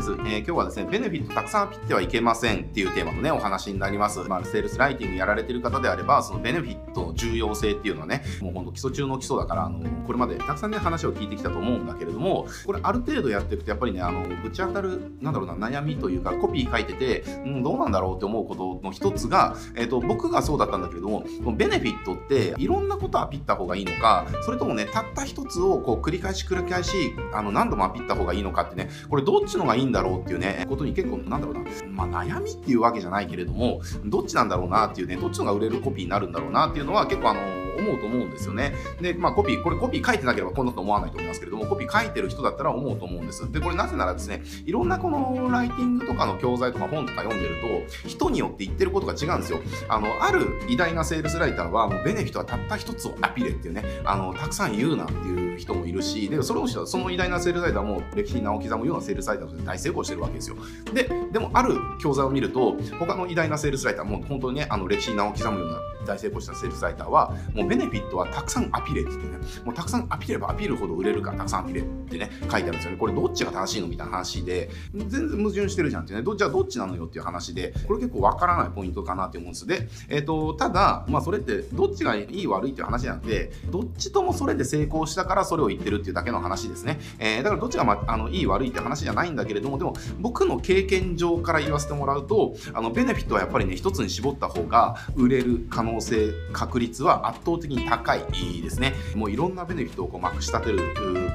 です。えー、今日はですね、ベネフィットたくさんアピってはいけませんっていうテーマのね、お話になります。まあ、セールスライティングやられてる方であれば、そのベネフィットの重要性っていうのはね、もうほんと基礎中の基礎だから、あの、これまでたくさんね、話を聞いてきたと思うんだけれども、これある程度やっていくと、やっぱりね、あの、ぶち当たる、なんだろうな、悩みというか、コピー書いてて、うん、どうなんだろうって思うことの一つが、えっ、ー、と、僕がそうだったんだけれども、このベネフィットっていろんなことアピった方がいいのか、それともね、たった一つをこう繰り返し繰り返し、あの、何度もアピった方がいいのかってね、これどっちのがいいんだろうっていうね、ことに結構、なんだろうな、まあ悩みっていうわけじゃないけれども、どっちなんだろうなっていうね、どっちのが売れるコピーになるんだろうなっていういうのは結構あの、思うと思うんですよね。で、まあコピー、これコピー書いてなければこんなこと思わないと思いますけれども、コピー書いてる人だったら思うと思うんです。で、これなぜならですね、いろんなこのライティングとかの教材とか本とか読んでると、人によって言ってることが違うんですよ。あの、ある偉大なセールスライターは、もうベネフィットはたった一つをアピレっていうね、あの、たくさん言うなっていう人もいるし、で、その人はその偉大なセールスライターも歴史に名を刻むようなセールスライターとして大成功してるわけですよ。で、でもある教材を見ると、他の偉大なセールスライターも本当にね、あの歴史に名を刻むような大成功したセールスライターは、もうベネフィットはたくさんアピレって言ってね、もうたくさんアピればアピるほど売れるからたくさんアピレってね、書いてあるんですよね。これどっちが正しいのみたいな話で、全然矛盾してるじゃんってね、どじゃあどっちなのよっていう話で、これ結構わからないポイントかなって思うんです。で、えっ、ー、と、ただ、まあそれってどっちがいい悪いっていう話じゃなくて、どっちともそれで成功したからそれを言ってるっていうだけの話ですね。えー、だからどっちが、まあ、のいい悪いって話じゃないんだけれども、でも僕の経験上から言わせてもらうと、あのベネフィットはやっぱりね、一つに絞った方が売れる可能性、確率は圧倒的に高いですね。もういろんなベネフィットをこうまくし立てる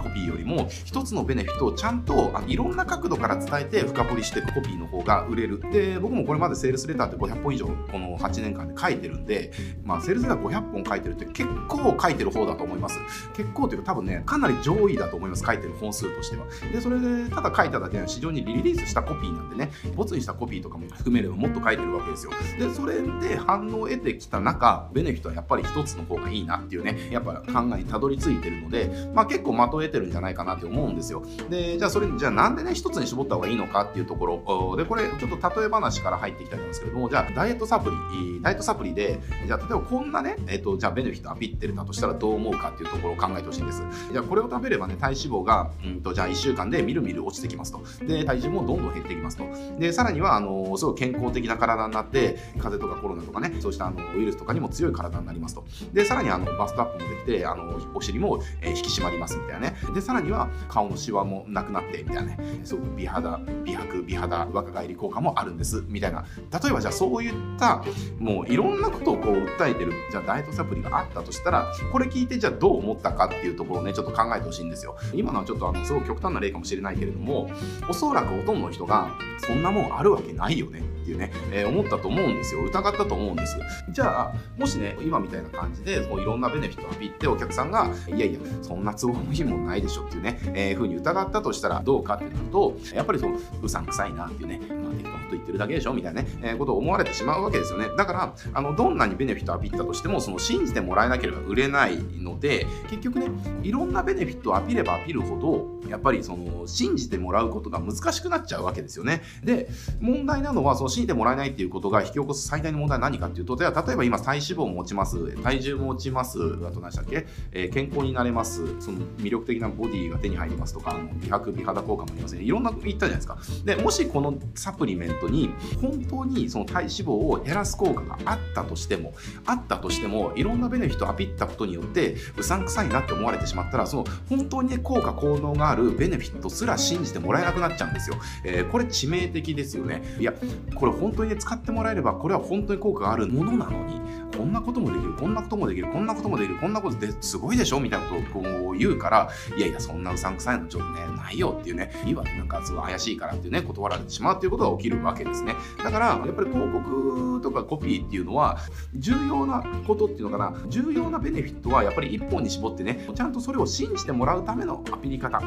コピーよりも、一つのベネフィットをちゃんとあいろんな角度から伝えて深掘りしていくコピーの方が売れる。で、僕もこれまでセールスレターって500本以上この8年間で書いてるんで、まあ、セールスレター500本書いてるって結構書いてる方だと思います。結構というか分ね、かなり上位だと思います。書いてる本数としては。で、それでただ書いただけは市場にリリースしたコピーなんでね、ボツにしたコピーとかも含めればもっと書いてるわけですよ。で、それで反応を得てきた中、ベネフィットはやっぱり一つの方がいいなっていうね、やっぱ考えにたどり着いてるので、まあ結構的を得てるんじゃないかなって思うんですよ。で、じゃあそれ、じゃあなんでね、一つに絞った方がいいのかっていうところ、で、これちょっと例え話から入っていきたいんですけれども、じゃあダイエットサプリ、ダイエットサプリで、じゃあ例えばこんなね、えっ、と、じゃあベネフィットアピってるだとしたらどう思うかっていうところを考えてほしいんです。じゃあこれを食べればね、体脂肪が、うんと、じゃあ1週間でみるみる落ちてきますと。で、体重もどんどん減ってきますと。で、さらには、あの、すごい健康的な体になって、風邪とかコロナとかね、そうしたあのウイルスとかにも強い体になりますと。で、さらにあのバストアップもできて、あのお尻も、え、引き締まりますみたいなね。で、さらには顔のシワもなくなって、みたいなね。すごく美肌、美白、美肌、若返り効果もあるんです、みたいな。例えばじゃあそういった、もういろんなことをこう訴えてる、じゃあダイエットサプリがあったとしたら、これ聞いてじゃあどう思ったかっていうところをね、ちょっと考えてほしいんですよ。今のはちょっとあの、すごく極端な例かもしれないけれども、おそらくほとんどの人が、そんなもんあるわけないよねっていうね、えー、思ったと思うんですよ。疑ったと思うんです。じゃあ、もしね、今みたいな感じで、こういろんなベネフィットを浴びて、お客さんが、いやいや、そんな都合のいいもんないでしょっていうね、えー、ふうに疑ったとしたらどうかっていうと、やっぱりその、うさんくさいなっていうね、まあ、適当なこと言ってるだけでしょみたいなね、えー、ことを思われてしまうわけですよね。だから、あの、どんなにベネフィットを浴びったとしても、その、信じてもらえなければ売れないので、結局ね、いろんなベネフィットを浴びれば浴びるほど、やっぱりその、信じてもらうことが難しくなっちゃうわけですよね。で、問題なのは、その、信じてもらえないっていうことが引き起こす最大の問題は何かっていうと、例えば今体脂肪も落ちます、体重も落ちます、あと何でしたっけ、えー、健康になれます、その魅力的なボディが手に入りますとか、美白、美肌効果もありますね。いろんな言ったじゃないですか。で、もしこのサプリメントに本当にその体脂肪を減らす効果があったとしても、あったとしても、いろんなベネフィットをアピったことによって、うさんくさいなって思われてしまうまったら、その本当にね、効果、効能があるベネフィットすら信じてもらえなくなっちゃうんですよ。えー、これ致命的ですよね。いや、これ本当にね、使ってもらえれば、これは本当に効果があるものなのに、こんなこともできる、こんなこともできる、こんなこともできる、こんなことですごいでしょみたいなことをこう言うから、いやいや、そんなうさんくさいのちょっとね、ないよっていうね、いいわ、なんかすごい怪しいからっていうね、断られてしまうっていうことが起きるわけですね。だから、やっぱり広告とかコピーっていうのは、重要なことっていうのかな、重要なベネフィットはやっぱり一本に絞ってね、ちゃんとそれを信じてもらうためのアピり方を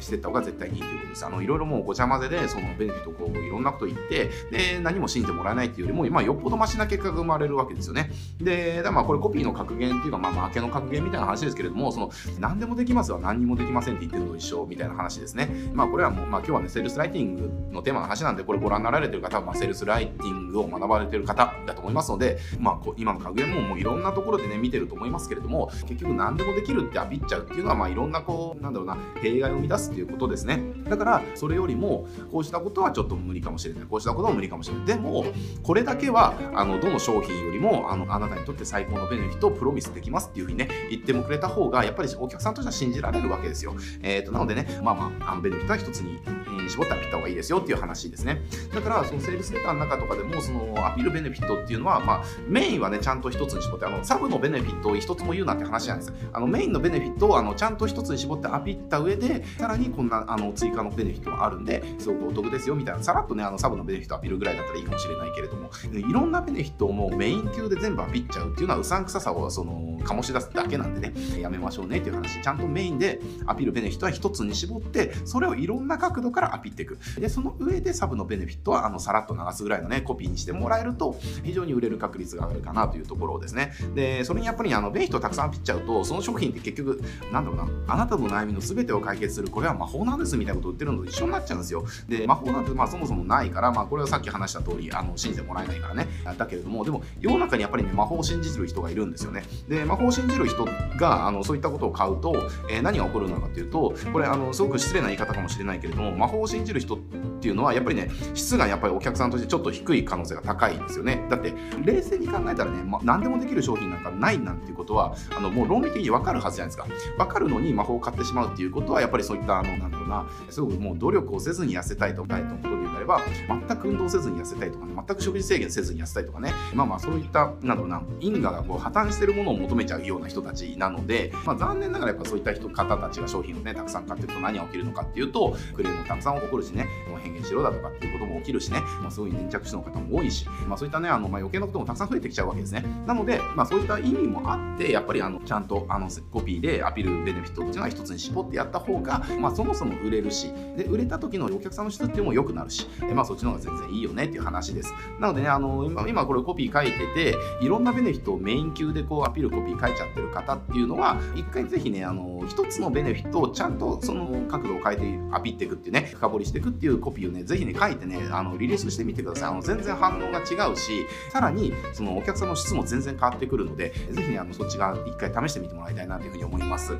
していった方が絶対にいいということです。あの、いろいろもうごちゃ混ぜで、そのベネフィットをこう、いろんなこと言って、で、何も信じてもらえないっていうよりも、今よっぽどマシな結果が生まれるわけですよね。で、だまあこれコピーの格言っていうか、まあ、マーケの格言みたいな話ですけれども、その、何でもできますは何にもできませんって言ってるのと一緒みたいな話ですね。まあこれはもう、まあ今日はね、セールスライティングのテーマの話なんで、これご覧になられてる方は、まあ、セールスライティングを学ばれてる方だと思いますので、まあ今の格言ももういろんなところでね、見てると思いますけれども、結局何でもできるってアピっちゃうっていうのは、まあいろんなこう、なんだろうな、弊害を生み出すっていうことですね。だから、それよりも、こうしたことはちょっと無理かもしれない。こうしたことも無理かもしれない。でも、これだけは、あの、どの商品よりも、あの、あなたにとって最高のベネフィットをプロミスできますっていうふうにね、言ってもくれた方が、やっぱりお客さんとしては信じられるわけですよ。えっ、ー、と、なのでね、まあまあ、あのベネフィットは一つに、絞ったらピった方がいいですよっていう話ですね。だから、そのセールスレターの中とかでも、そのアピールベネフィットっていうのは、まあ、メインはね、ちゃんと一つに絞って、あの、サブのベネフィットを一つも言うなって話なんです。あの、メインのベネフィットを、あの、ちゃんと一つに絞ってアピった上で、さらにこんな、あの、追加のベネフィットがあるんで、すごくお得ですよみたいな、さらっとね、あの、サブのベネフィットアピールぐらいだったらいいかもしれないけれども、いろんなベネフィットをもうメイン級で全部アピっちゃうっていうのは、うさんくささを、その、醸し出すだけなんでね、やめましょうねっていう話、ちゃんとメインでアピールベネフィットは一つに絞って、それをいろんな角度からアピっていく。で、その上でサブのベネフィットは、あの、さらっと流すぐらいのね、コピーにしてもらえると、非常に売れる確率が上がるかなというところですね。で、それにやっぱり、あの、ベネフィットをたくさんアピっちゃうと、その商品って結局、なんだろうな、あなたの悩みの全てを解決する、これは魔法なんですみたいなことを言ってるのと一緒になっちゃうんですよ。で、魔法なんて、まあ、そもそもないから、まあ、これはさっき話した通り、あの、信じてもらえないからね。だけれども、でも、世の中にやっぱりね、魔法を信じる人がいるんですよね。で、魔法を信じる人が、あの、そういったことを買うと、えー、何が起こるのかというと、これ、あの、すごく失礼な言い方かもしれないけれども、魔法を信じる人っていうのは、やっぱりね、質がやっぱりお客さんとしてちょっと低い可能性が高いんですよね。だって、冷静に考えたらね、ま、何でもできる商品なんかないなんていうことは、あの、もう論理的にわかるはずじゃないですか。わかるのに魔法を買ってしまうっていうことは、やっぱりそういった、あの、なんだろうな、すごくもう努力をせずに痩せたいとか、とことで言うなれば、全く運動せずに痩せたいとかね、全く食事制限せずに痩せたいとかね、まあまあそういった、なんだろうな、因果がこう破綻してるものを求めちゃうような人たちなので、まあ残念ながらやっぱそういった人方たちが商品をね、たくさん買ってると何が起きるのかっていうと、クレームもたくさん起こるしね、もう変幻しろだとかっていうことも起きるしね、まあそうい粘着質の方も多いし、まあそういったね、あの、まあ余計なこともたくさん増えてきちゃうわけですね。なので、まあそういった意味もあって、やっぱりあの、ちゃんとあの、コピーでアピールベネフィットっていうのは一つに絞ってやった方が、まあそもそも売れるし、で、売れた時のお客さんの質っていうのも良くなるし、まあそっちの方が全然いいよねっていう話です。なのでね、あの、今、今これコピー書いてて、いろんなベネフィットをメイン級でこうアピールコピー書いちゃってる方っていうのは、一回ぜひね、あの、一つのベネフィットをちゃんとその角度を変えてアピっていくっていうね、深掘りしていくっていうコピーをね、ぜひね、書いてね、あの、リリースしてみてください。あの、全然反応が違うし、さらに、そのお客さんの質も全然変わってくるので、ぜひね、あの、そっち側一回試してみてもらいたいなというふうに思います。